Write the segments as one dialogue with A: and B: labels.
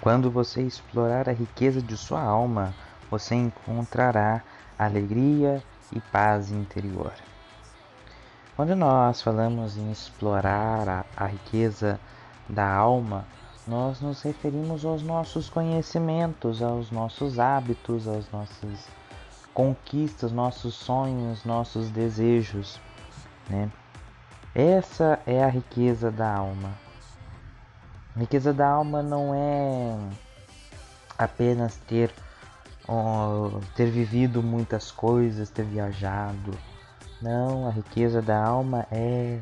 A: Quando você explorar a riqueza de sua alma, você encontrará alegria e paz interior. Quando nós falamos em explorar a, a riqueza da alma, nós nos referimos aos nossos conhecimentos, aos nossos hábitos, às nossas conquistas, nossos sonhos, nossos desejos, né? Essa é a riqueza da alma. Riqueza da alma não é apenas ter uh, ter vivido muitas coisas, ter viajado. Não, a riqueza da alma é,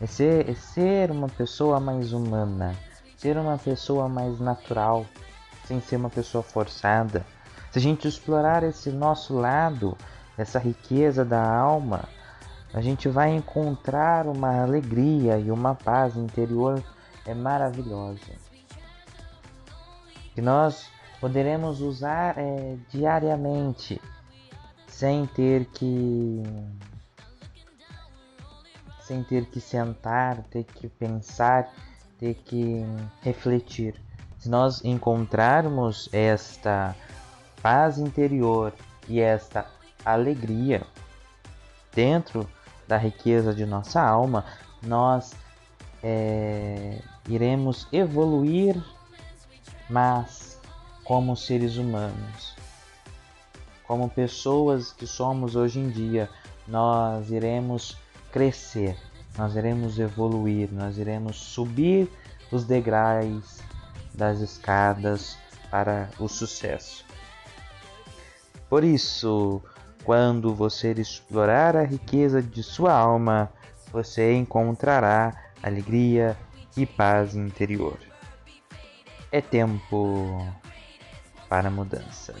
A: é, ser, é ser uma pessoa mais humana, ser uma pessoa mais natural, sem ser uma pessoa forçada. Se a gente explorar esse nosso lado, essa riqueza da alma, a gente vai encontrar uma alegria e uma paz interior é maravilhosa. Que nós poderemos usar é, diariamente sem ter que sem ter que sentar, ter que pensar, ter que refletir. Se nós encontrarmos esta paz interior e esta alegria dentro da riqueza de nossa alma, nós é, iremos evoluir, mas como seres humanos, como pessoas que somos hoje em dia, nós iremos crescer, nós iremos evoluir, nós iremos subir os degraus das escadas para o sucesso. Por isso, quando você explorar a riqueza de sua alma, você encontrará alegria e paz interior. É tempo para mudança.